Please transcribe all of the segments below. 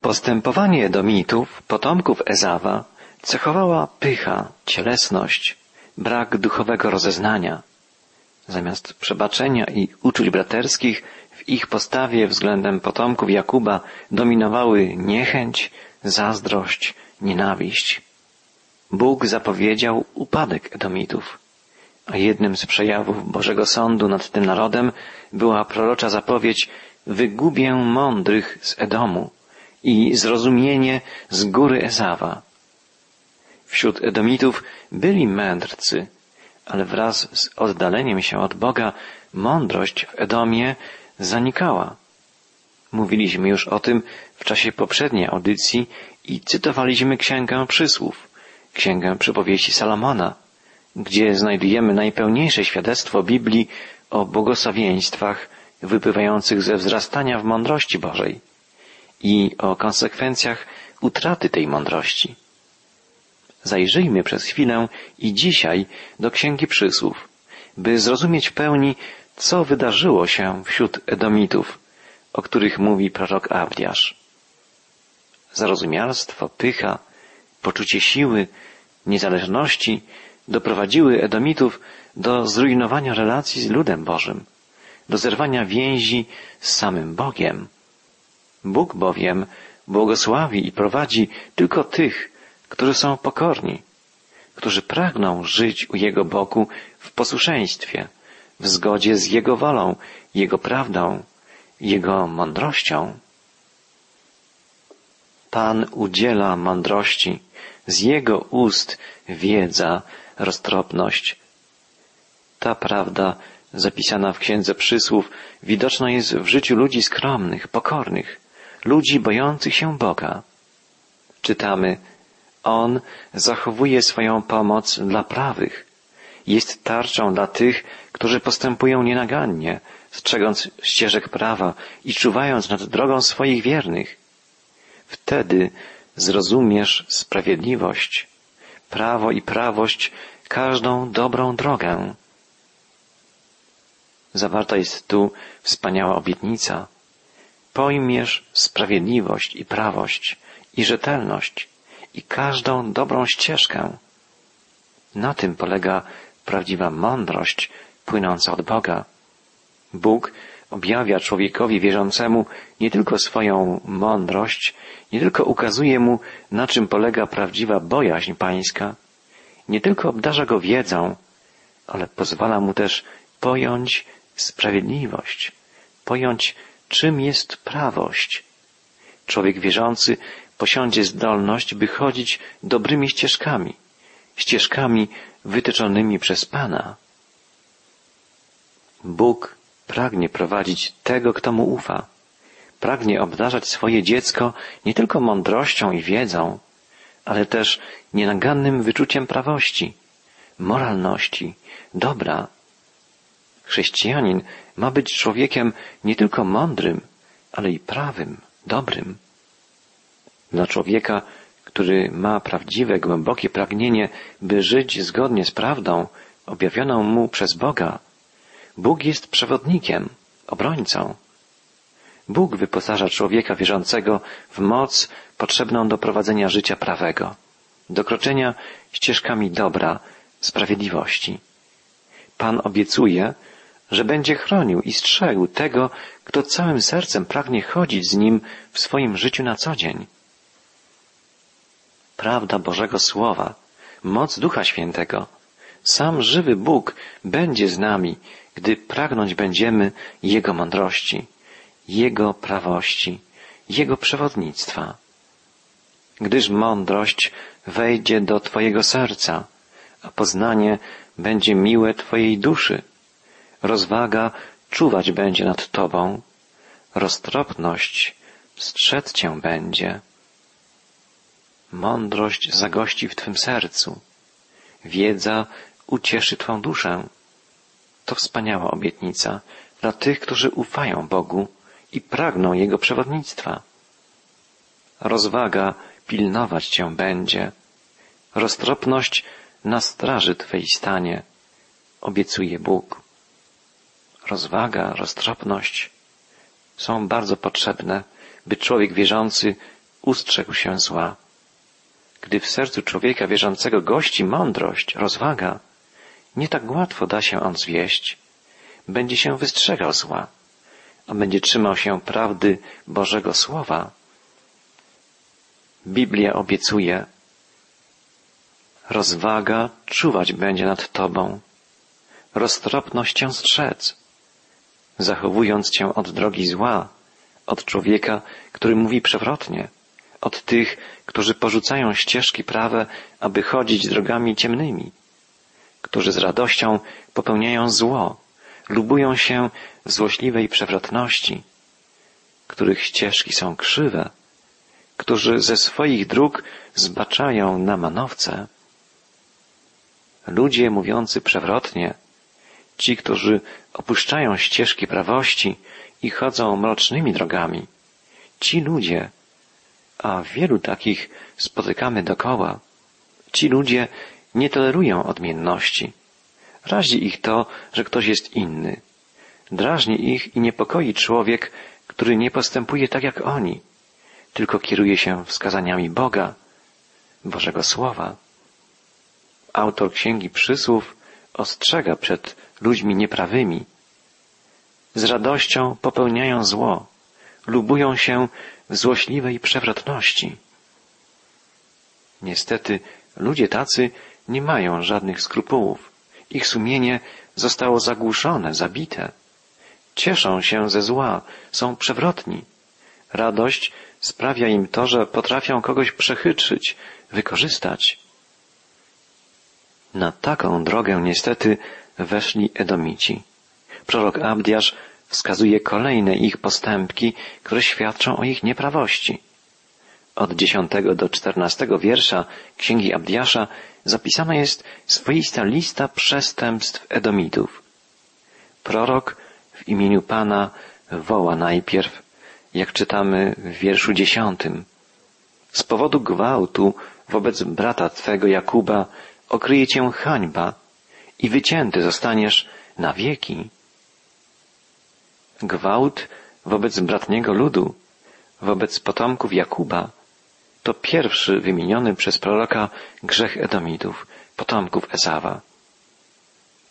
Postępowanie Edomitów, potomków Ezawa, cechowała pycha, cielesność, brak duchowego rozeznania. Zamiast przebaczenia i uczuć braterskich w ich postawie względem potomków Jakuba dominowały niechęć, zazdrość, nienawiść. Bóg zapowiedział upadek Edomitów, a jednym z przejawów Bożego Sądu nad tym narodem była prorocza zapowiedź wygubię mądrych z Edomu i zrozumienie z góry Ezawa. Wśród Edomitów byli mędrcy, ale wraz z oddaleniem się od Boga mądrość w Edomie zanikała. Mówiliśmy już o tym w czasie poprzedniej audycji i cytowaliśmy Księgę Przysłów, Księgę Przypowieści Salomona, gdzie znajdujemy najpełniejsze świadectwo Biblii o błogosławieństwach wypływających ze wzrastania w mądrości Bożej i o konsekwencjach utraty tej mądrości. Zajrzyjmy przez chwilę i dzisiaj do Księgi Przysłów, by zrozumieć w pełni, co wydarzyło się wśród Edomitów, o których mówi prorok Abdiasz. Zarozumialstwo, pycha, poczucie siły, niezależności doprowadziły Edomitów do zrujnowania relacji z ludem Bożym, do zerwania więzi z samym Bogiem. Bóg bowiem błogosławi i prowadzi tylko tych, którzy są pokorni, którzy pragną żyć u Jego boku w posłuszeństwie, w zgodzie z Jego wolą, Jego prawdą, Jego mądrością. Pan udziela mądrości, z Jego ust wiedza, roztropność. Ta prawda zapisana w Księdze Przysłów widoczna jest w życiu ludzi skromnych, pokornych, ludzi bojących się Boga. Czytamy, On zachowuje swoją pomoc dla prawych, jest tarczą dla tych, którzy postępują nienagannie, strzegąc ścieżek prawa i czuwając nad drogą swoich wiernych. Wtedy zrozumiesz sprawiedliwość, prawo i prawość, każdą dobrą drogę. Zawarta jest tu wspaniała obietnica. Pojmiesz sprawiedliwość i prawość i rzetelność i każdą dobrą ścieżkę. Na tym polega prawdziwa mądrość płynąca od Boga. Bóg objawia człowiekowi wierzącemu nie tylko swoją mądrość, nie tylko ukazuje mu, na czym polega prawdziwa bojaźń pańska, nie tylko obdarza go wiedzą, ale pozwala mu też pojąć sprawiedliwość, pojąć, czym jest prawość. Człowiek wierzący posiądzie zdolność, by chodzić dobrymi ścieżkami, ścieżkami wytyczonymi przez Pana. Bóg pragnie prowadzić tego, kto mu ufa. Pragnie obdarzać swoje dziecko nie tylko mądrością i wiedzą, ale też nienagannym wyczuciem prawości, moralności, dobra. Chrześcijanin ma być człowiekiem nie tylko mądrym, ale i prawym, dobrym. Dla człowieka, który ma prawdziwe, głębokie pragnienie, by żyć zgodnie z prawdą objawioną mu przez Boga, Bóg jest przewodnikiem, obrońcą. Bóg wyposaża człowieka wierzącego w moc potrzebną do prowadzenia życia prawego, do kroczenia ścieżkami dobra, sprawiedliwości. Pan obiecuje, że będzie chronił i strzegł tego, kto całym sercem pragnie chodzić z nim w swoim życiu na co dzień. Prawda Bożego Słowa, moc Ducha Świętego, sam żywy Bóg będzie z nami gdy pragnąć będziemy Jego mądrości, Jego prawości, Jego przewodnictwa. Gdyż mądrość wejdzie do Twojego serca, a poznanie będzie miłe Twojej duszy. Rozwaga czuwać będzie nad Tobą, roztropność strzec Cię będzie. Mądrość zagości w Twym sercu, wiedza ucieszy Twą duszę. To wspaniała obietnica dla tych, którzy ufają Bogu i pragną Jego przewodnictwa. Rozwaga pilnować Cię będzie. Roztropność na straży Twej stanie, obiecuje Bóg. Rozwaga, roztropność są bardzo potrzebne, by człowiek wierzący ustrzegł się zła. Gdy w sercu człowieka wierzącego gości mądrość, rozwaga, nie tak łatwo da się on zwieść. Będzie się wystrzegał zła, a będzie trzymał się prawdy Bożego Słowa. Biblia obiecuje, rozwaga czuwać będzie nad Tobą, roztropność Cię strzec, zachowując Cię od drogi zła, od człowieka, który mówi przewrotnie, od tych, którzy porzucają ścieżki prawe, aby chodzić drogami ciemnymi, którzy z radością popełniają zło, lubują się w złośliwej przewrotności, których ścieżki są krzywe, którzy ze swoich dróg zbaczają na manowce. Ludzie mówiący przewrotnie, ci, którzy opuszczają ścieżki prawości i chodzą mrocznymi drogami, ci ludzie, a wielu takich spotykamy dokoła, ci ludzie nie tolerują odmienności. Razi ich to, że ktoś jest inny. Drażni ich i niepokoi człowiek, który nie postępuje tak jak oni, tylko kieruje się wskazaniami Boga, Bożego Słowa. Autor Księgi Przysłów ostrzega przed ludźmi nieprawymi. Z radością popełniają zło, lubują się w złośliwej przewrotności. Niestety ludzie tacy nie mają żadnych skrupułów. Ich sumienie zostało zagłuszone, zabite. Cieszą się ze zła, są przewrotni. Radość sprawia im to, że potrafią kogoś przechytrzyć, wykorzystać. Na taką drogę niestety weszli Edomici. Prorok Abdiasz wskazuje kolejne ich postępki, które świadczą o ich nieprawości. Od dziesiątego do czternastego wiersza Księgi Abdiasza zapisana jest swoista lista przestępstw Edomitów. Prorok w imieniu Pana woła najpierw, jak czytamy w wierszu dziesiątym. Z powodu gwałtu wobec brata Twego Jakuba okryje Cię hańba i wycięty zostaniesz na wieki. Gwałt wobec bratniego ludu, wobec potomków Jakuba, to pierwszy wymieniony przez proroka grzech Edomitów, potomków Ezawa.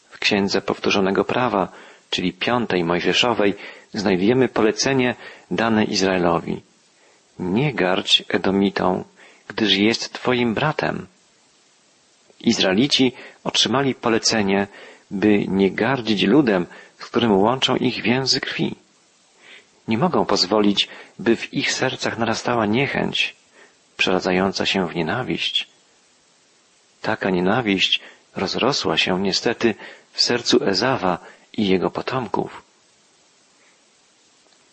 W Księdze Powtórzonego Prawa, czyli piątej Mojżeszowej, znajdujemy polecenie dane Izraelowi. Nie gardź Edomitą, gdyż jest Twoim bratem. Izraelici otrzymali polecenie, by nie gardzić ludem, z którym łączą ich więzy krwi. Nie mogą pozwolić, by w ich sercach narastała niechęć, przeradzająca się w nienawiść. Taka nienawiść rozrosła się niestety w sercu Ezawa i jego potomków.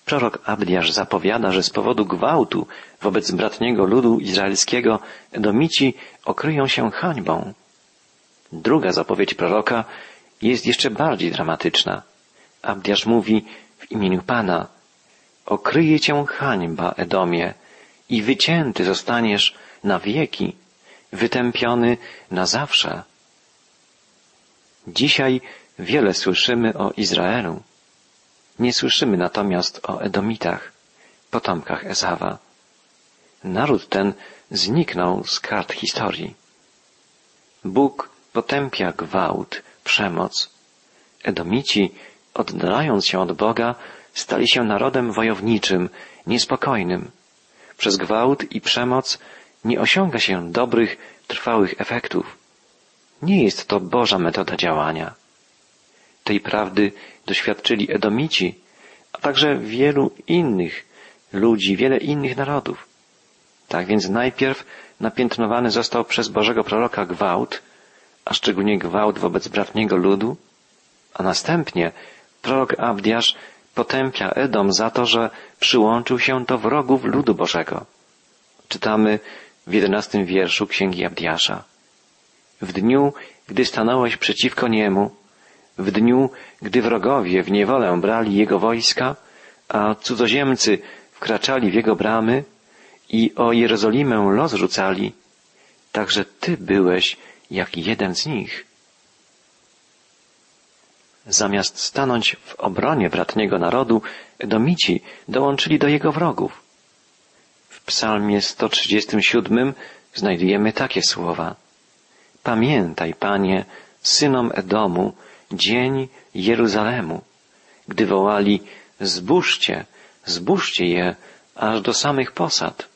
Prorok Abdiasz zapowiada, że z powodu gwałtu wobec bratniego ludu izraelskiego Edomici okryją się hańbą. Druga zapowiedź proroka jest jeszcze bardziej dramatyczna. Abdiasz mówi w imieniu Pana, okryje cię hańba, Edomie, i wycięty zostaniesz na wieki, wytępiony na zawsze. Dzisiaj wiele słyszymy o Izraelu. Nie słyszymy natomiast o Edomitach, potomkach Ezawa. Naród ten zniknął z kart historii. Bóg potępia gwałt, przemoc. Edomici, oddalając się od Boga, stali się narodem wojowniczym, niespokojnym. Przez gwałt i przemoc nie osiąga się dobrych, trwałych efektów. Nie jest to Boża metoda działania. Tej prawdy doświadczyli Edomici, a także wielu innych ludzi, wiele innych narodów. Tak więc najpierw napiętnowany został przez Bożego proroka gwałt, a szczególnie gwałt wobec bratniego ludu, a następnie prorok Abdiasz potępia Edom za to, że przyłączył się do wrogów ludu Bożego. Czytamy w jedenastym wierszu Księgi Abdiasza. W dniu, gdy stanąłeś przeciwko niemu, w dniu, gdy wrogowie w niewolę brali jego wojska, a cudzoziemcy wkraczali w jego bramy i o Jerozolimę los rzucali, także ty byłeś jak jeden z nich. Zamiast stanąć w obronie bratniego narodu, Edomici dołączyli do jego wrogów. W psalmie 137 znajdujemy takie słowa. Pamiętaj, Panie, synom Edomu, dzień Jeruzalemu, gdy wołali, zbóżcie, zbóżcie je aż do samych posad.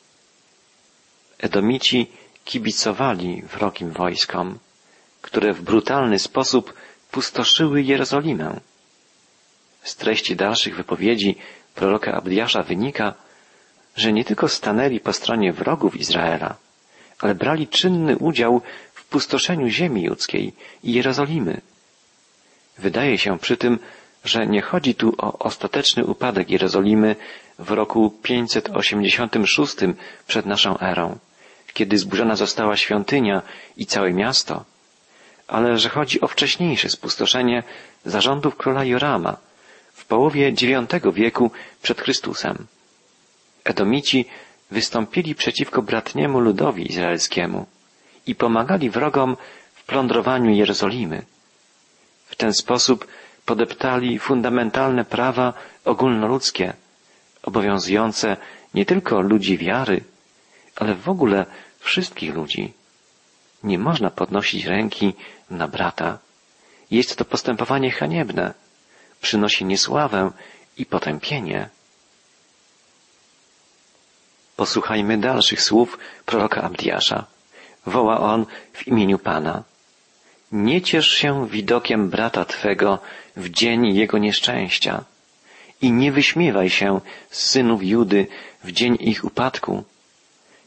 Edomici kibicowali wrogim wojskom, które w brutalny sposób pustoszyły Jerozolimę. Z treści dalszych wypowiedzi proroka Abdiasza wynika, że nie tylko stanęli po stronie wrogów Izraela, ale brali czynny udział w pustoszeniu ziemi judzkiej i Jerozolimy. Wydaje się przy tym, że nie chodzi tu o ostateczny upadek Jerozolimy w roku 586 przed naszą erą, kiedy zburzona została świątynia i całe miasto, ale że chodzi o wcześniejsze spustoszenie zarządów króla Jorama w połowie IX wieku przed Chrystusem. Edomici wystąpili przeciwko bratniemu ludowi izraelskiemu i pomagali wrogom w plądrowaniu Jerozolimy. Ten sposób podeptali fundamentalne prawa ogólnoludzkie, obowiązujące nie tylko ludzi wiary, ale w ogóle wszystkich ludzi. Nie można podnosić ręki na brata. Jest to postępowanie haniebne. Przynosi niesławę i potępienie. Posłuchajmy dalszych słów proroka Abdiasza. Woła on w imieniu Pana. Nie ciesz się widokiem brata Twego w dzień jego nieszczęścia i nie wyśmiewaj się z synów Judy w dzień ich upadku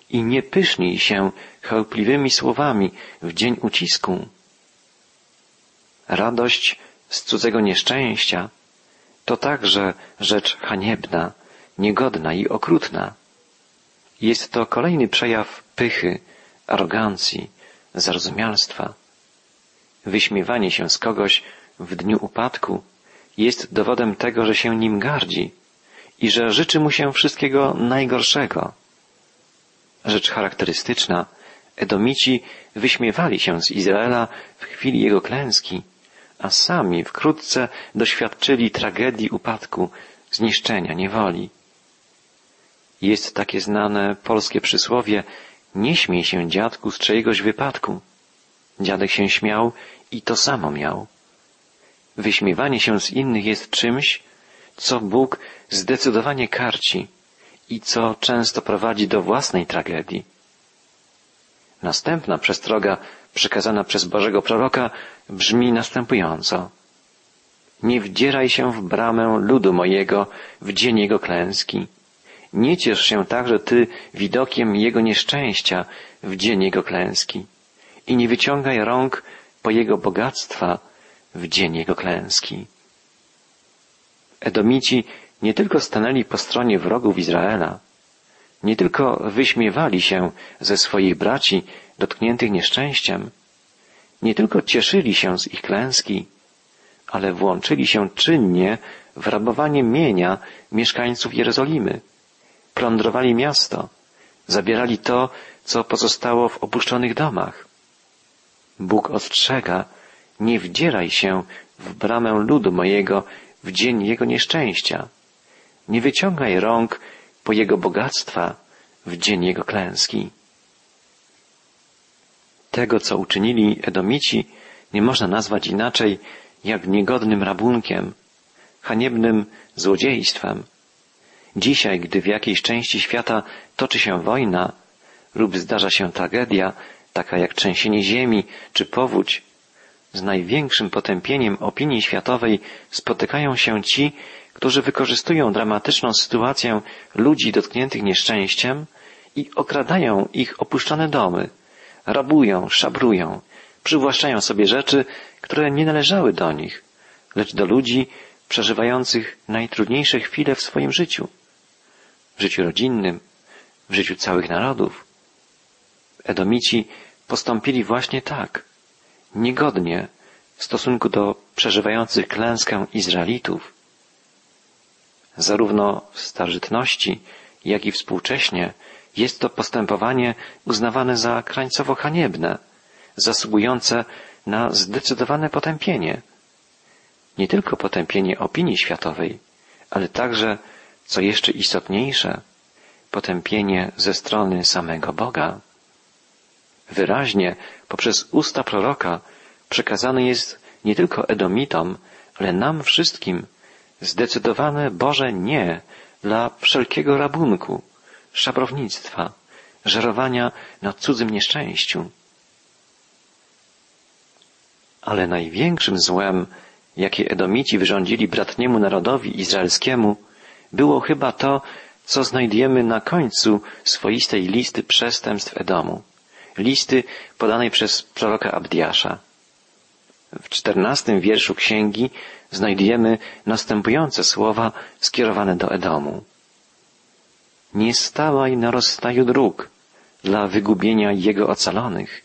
i nie pysznij się chełpliwymi słowami w dzień ucisku. Radość z cudzego nieszczęścia to także rzecz haniebna, niegodna i okrutna. Jest to kolejny przejaw pychy, arogancji, zarozumialstwa. Wyśmiewanie się z kogoś w dniu upadku jest dowodem tego, że się nim gardzi i że życzy mu się wszystkiego najgorszego. Rzecz charakterystyczna, Edomici wyśmiewali się z Izraela w chwili jego klęski, a sami wkrótce doświadczyli tragedii upadku, zniszczenia, niewoli. Jest takie znane polskie przysłowie nie śmiej się dziadku z czyjegoś wypadku. Dziadek się śmiał i to samo miał. Wyśmiewanie się z innych jest czymś, co Bóg zdecydowanie karci i co często prowadzi do własnej tragedii. Następna przestroga przekazana przez Bożego proroka brzmi następująco. Nie wdzieraj się w bramę ludu mojego w dzień jego klęski. Nie ciesz się także ty widokiem jego nieszczęścia w dzień jego klęski. I nie wyciągaj rąk po jego bogactwa w dzień jego klęski. Edomici nie tylko stanęli po stronie wrogów Izraela, nie tylko wyśmiewali się ze swoich braci dotkniętych nieszczęściem, nie tylko cieszyli się z ich klęski, ale włączyli się czynnie w rabowanie mienia mieszkańców Jerozolimy, plądrowali miasto, zabierali to, co pozostało w opuszczonych domach. Bóg ostrzega, nie wdzieraj się w bramę ludu mojego w dzień jego nieszczęścia. Nie wyciągaj rąk po jego bogactwa w dzień jego klęski. Tego, co uczynili Edomici, nie można nazwać inaczej jak niegodnym rabunkiem, haniebnym złodziejstwem. Dzisiaj, gdy w jakiejś części świata toczy się wojna lub zdarza się tragedia, taka jak trzęsienie ziemi czy powódź, z największym potępieniem opinii światowej spotykają się ci, którzy wykorzystują dramatyczną sytuację ludzi dotkniętych nieszczęściem i okradają ich opuszczone domy, rabują, szabrują, przywłaszczają sobie rzeczy, które nie należały do nich, lecz do ludzi przeżywających najtrudniejsze chwile w swoim życiu, w życiu rodzinnym, w życiu całych narodów. Edomici postąpili właśnie tak, niegodnie w stosunku do przeżywających klęskę Izraelitów. Zarówno w starożytności, jak i współcześnie jest to postępowanie uznawane za krańcowo haniebne, zasługujące na zdecydowane potępienie. Nie tylko potępienie opinii światowej, ale także, co jeszcze istotniejsze, potępienie ze strony samego Boga. Wyraźnie poprzez usta proroka przekazany jest nie tylko Edomitom, ale nam wszystkim zdecydowane Boże nie dla wszelkiego rabunku, szabrownictwa, żerowania na cudzym nieszczęściu. Ale największym złem, jakie Edomici wyrządzili bratniemu narodowi izraelskiemu, było chyba to, co znajdujemy na końcu swoistej listy przestępstw Edomu. Listy podanej przez proroka Abdiasza. W czternastym wierszu księgi znajdujemy następujące słowa skierowane do Edomu. Nie stawaj na rozstaju dróg dla wygubienia jego ocalonych,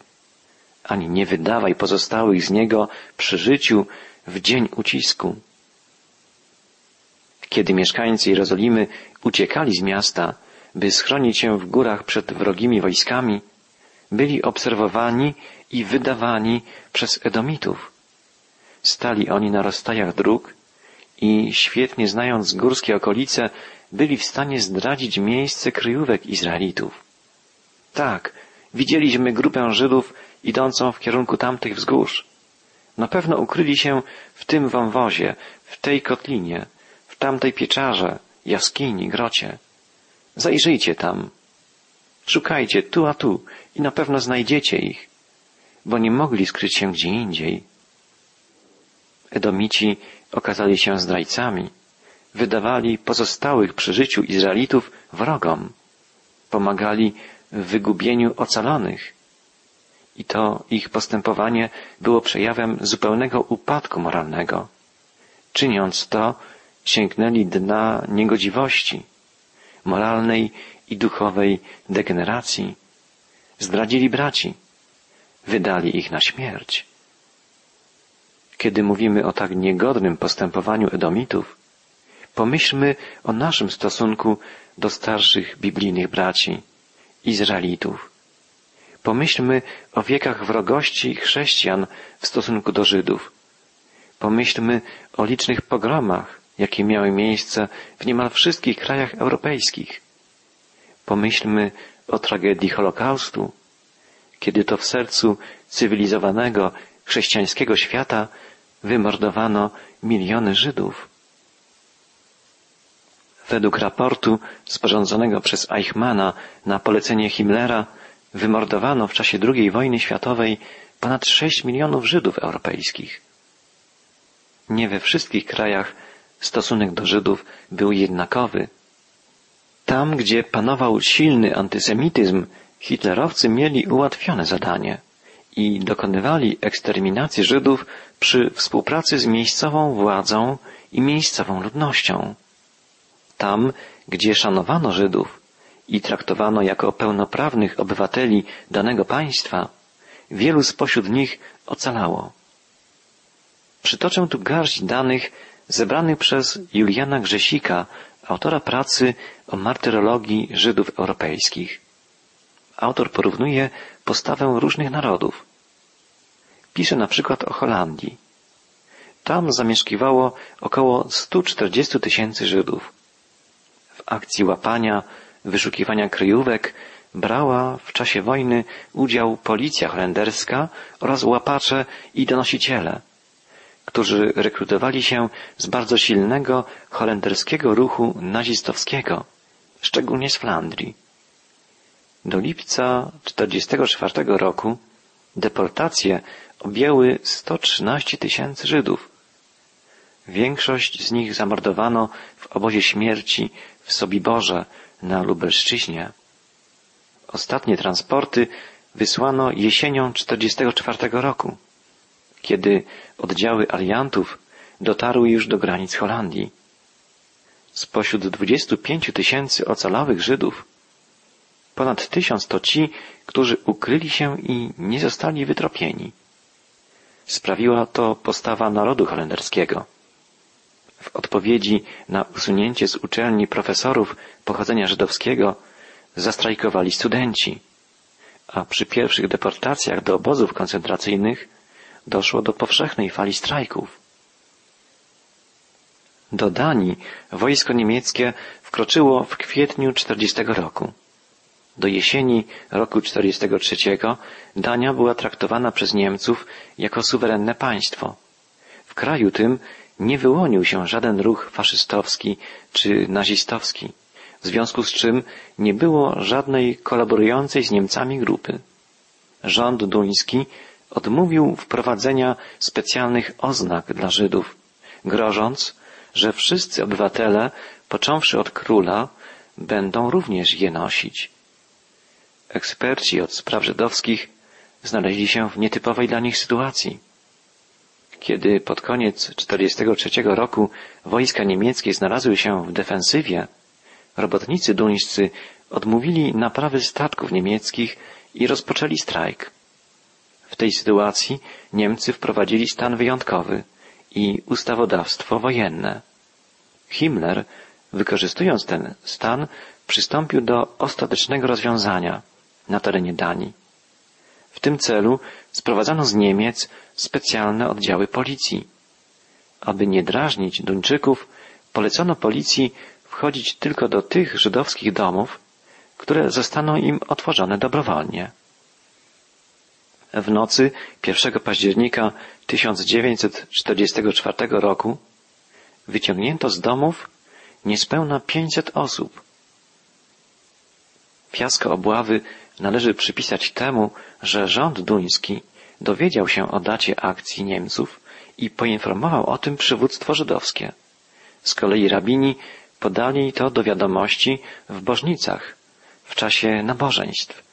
ani nie wydawaj pozostałych z niego przy życiu w dzień ucisku. Kiedy mieszkańcy Jerozolimy uciekali z miasta, by schronić się w górach przed wrogimi wojskami, byli obserwowani i wydawani przez Edomitów. Stali oni na rozstajach dróg i świetnie znając górskie okolice, byli w stanie zdradzić miejsce kryjówek Izraelitów. Tak, widzieliśmy grupę Żydów idącą w kierunku tamtych wzgórz. Na pewno ukryli się w tym wąwozie, w tej kotlinie, w tamtej pieczarze, jaskini, grocie. Zajrzyjcie tam. Szukajcie tu a tu i na pewno znajdziecie ich, bo nie mogli skryć się gdzie indziej. Edomici okazali się zdrajcami, wydawali pozostałych przy życiu Izraelitów wrogom, pomagali w wygubieniu ocalonych. I to ich postępowanie było przejawem zupełnego upadku moralnego. Czyniąc to, sięgnęli dna niegodziwości, moralnej i duchowej degeneracji. Zdradzili braci, wydali ich na śmierć. Kiedy mówimy o tak niegodnym postępowaniu Edomitów, pomyślmy o naszym stosunku do starszych biblijnych braci, Izraelitów. Pomyślmy o wiekach wrogości chrześcijan w stosunku do Żydów. Pomyślmy o licznych pogromach, jakie miały miejsce w niemal wszystkich krajach europejskich. Pomyślmy o tragedii Holokaustu, kiedy to w sercu cywilizowanego chrześcijańskiego świata wymordowano miliony Żydów. Według raportu sporządzonego przez Eichmana na polecenie Himmlera wymordowano w czasie II wojny światowej ponad 6 milionów Żydów europejskich. Nie we wszystkich krajach stosunek do Żydów był jednakowy. Tam, gdzie panował silny antysemityzm, hitlerowcy mieli ułatwione zadanie i dokonywali eksterminacji Żydów przy współpracy z miejscową władzą i miejscową ludnością. Tam, gdzie szanowano Żydów i traktowano jako pełnoprawnych obywateli danego państwa, wielu spośród nich ocalało. Przytoczę tu garść danych zebranych przez Juliana Grzesika, autora pracy o martyrologii Żydów europejskich. Autor porównuje postawę różnych narodów. Pisze na przykład o Holandii. Tam zamieszkiwało około 140 tysięcy Żydów. W akcji łapania, wyszukiwania kryjówek brała w czasie wojny udział policja holenderska oraz łapacze i donosiciele, którzy rekrutowali się z bardzo silnego holenderskiego ruchu nazistowskiego, szczególnie z Flandrii. Do lipca 1944 roku deportacje objęły 113 tysięcy Żydów. Większość z nich zamordowano w obozie śmierci w Sobiborze na Lubelszczyźnie. Ostatnie transporty wysłano jesienią 1944 roku, kiedy oddziały aliantów dotarły już do granic Holandii. Spośród 25 tysięcy ocalałych Żydów ponad tysiąc to ci, którzy ukryli się i nie zostali wytropieni. Sprawiła to postawa narodu holenderskiego. W odpowiedzi na usunięcie z uczelni profesorów pochodzenia żydowskiego zastrajkowali studenci, a przy pierwszych deportacjach do obozów koncentracyjnych doszło do powszechnej fali strajków. Do Danii wojsko niemieckie wkroczyło w kwietniu 40 roku. Do jesieni roku 43 Dania była traktowana przez Niemców jako suwerenne państwo. W kraju tym nie wyłonił się żaden ruch faszystowski czy nazistowski, w związku z czym nie było żadnej kolaborującej z Niemcami grupy. Rząd duński odmówił wprowadzenia specjalnych oznak dla Żydów, grożąc, że wszyscy obywatele, począwszy od króla, będą również je nosić. Eksperci od spraw żydowskich znaleźli się w nietypowej dla nich sytuacji. Kiedy pod koniec 1943 roku wojska niemieckie znalazły się w defensywie, robotnicy duńscy odmówili naprawy statków niemieckich i rozpoczęli strajk. Tej sytuacji Niemcy wprowadzili stan wyjątkowy i ustawodawstwo wojenne. Himmler, wykorzystując ten stan, przystąpił do ostatecznego rozwiązania na terenie Danii. W tym celu sprowadzano z Niemiec specjalne oddziały policji. Aby nie drażnić Duńczyków, polecono policji wchodzić tylko do tych żydowskich domów, które zostaną im otworzone dobrowolnie. W nocy 1 października 1944 roku wyciągnięto z domów niespełna 500 osób. Fiasko obławy należy przypisać temu, że rząd duński dowiedział się o dacie akcji Niemców i poinformował o tym przywództwo żydowskie. Z kolei rabini podali to do wiadomości w Bożnicach w czasie nabożeństw,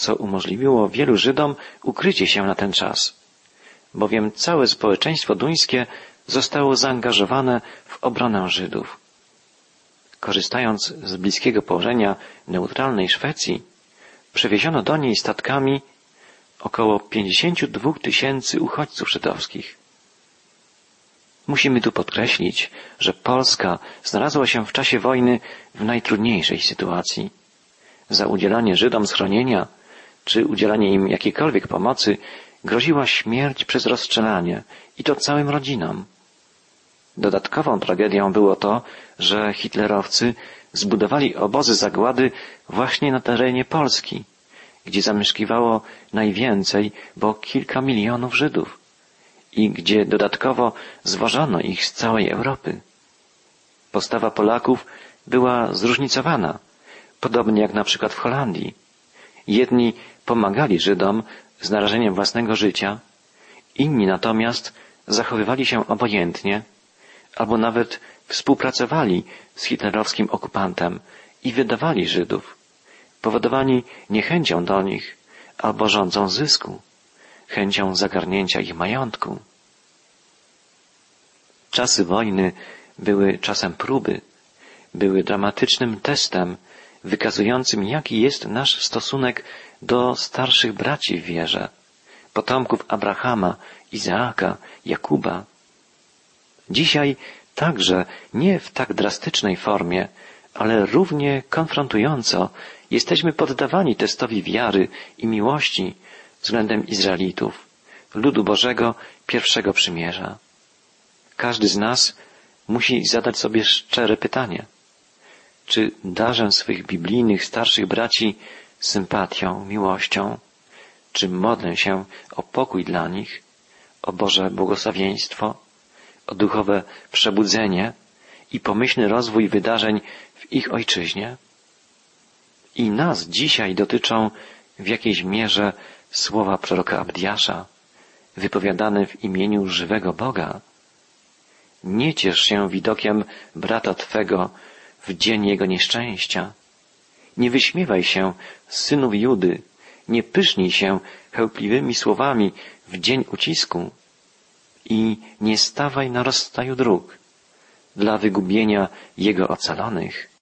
co umożliwiło wielu Żydom ukrycie się na ten czas, bowiem całe społeczeństwo duńskie zostało zaangażowane w obronę Żydów. Korzystając z bliskiego położenia neutralnej Szwecji, przewieziono do niej statkami około 52 tysięcy uchodźców żydowskich. Musimy tu podkreślić, że Polska znalazła się w czasie wojny w najtrudniejszej sytuacji. Za udzielanie Żydom schronienia, czy udzielanie im jakiejkolwiek pomocy, groziła śmierć przez rozstrzelanie i to całym rodzinom. Dodatkową tragedią było to, że hitlerowcy zbudowali obozy zagłady właśnie na terenie Polski, gdzie zamieszkiwało najwięcej, bo kilka milionów Żydów i gdzie dodatkowo zwożono ich z całej Europy. Postawa Polaków była zróżnicowana, podobnie jak na przykład w Holandii. Jedni pomagali Żydom z narażeniem własnego życia, inni natomiast zachowywali się obojętnie albo nawet współpracowali z hitlerowskim okupantem i wydawali Żydów, powodowani niechęcią do nich albo rządzą zysku, chęcią zagarnięcia ich majątku. Czasy wojny były czasem próby, były dramatycznym testem wykazującym, jaki jest nasz stosunek do starszych braci w wierze, potomków Abrahama, Izaaka, Jakuba. Dzisiaj także nie w tak drastycznej formie, ale równie konfrontująco jesteśmy poddawani testowi wiary i miłości względem Izraelitów, ludu Bożego pierwszego przymierza. Każdy z nas musi zadać sobie szczere pytanie. Czy darzę swych biblijnych starszych braci sympatią, miłością? Czy modlę się o pokój dla nich, o Boże błogosławieństwo, o duchowe przebudzenie i pomyślny rozwój wydarzeń w ich ojczyźnie? I nas dzisiaj dotyczą w jakiejś mierze słowa proroka Abdiasza, wypowiadane w imieniu żywego Boga. Nie ciesz się widokiem brata Twego w dzień jego nieszczęścia. Nie wyśmiewaj się synów Judy, nie pysznij się chełpliwymi słowami w dzień ucisku i nie stawaj na rozstaju dróg dla wygubienia jego ocalonych.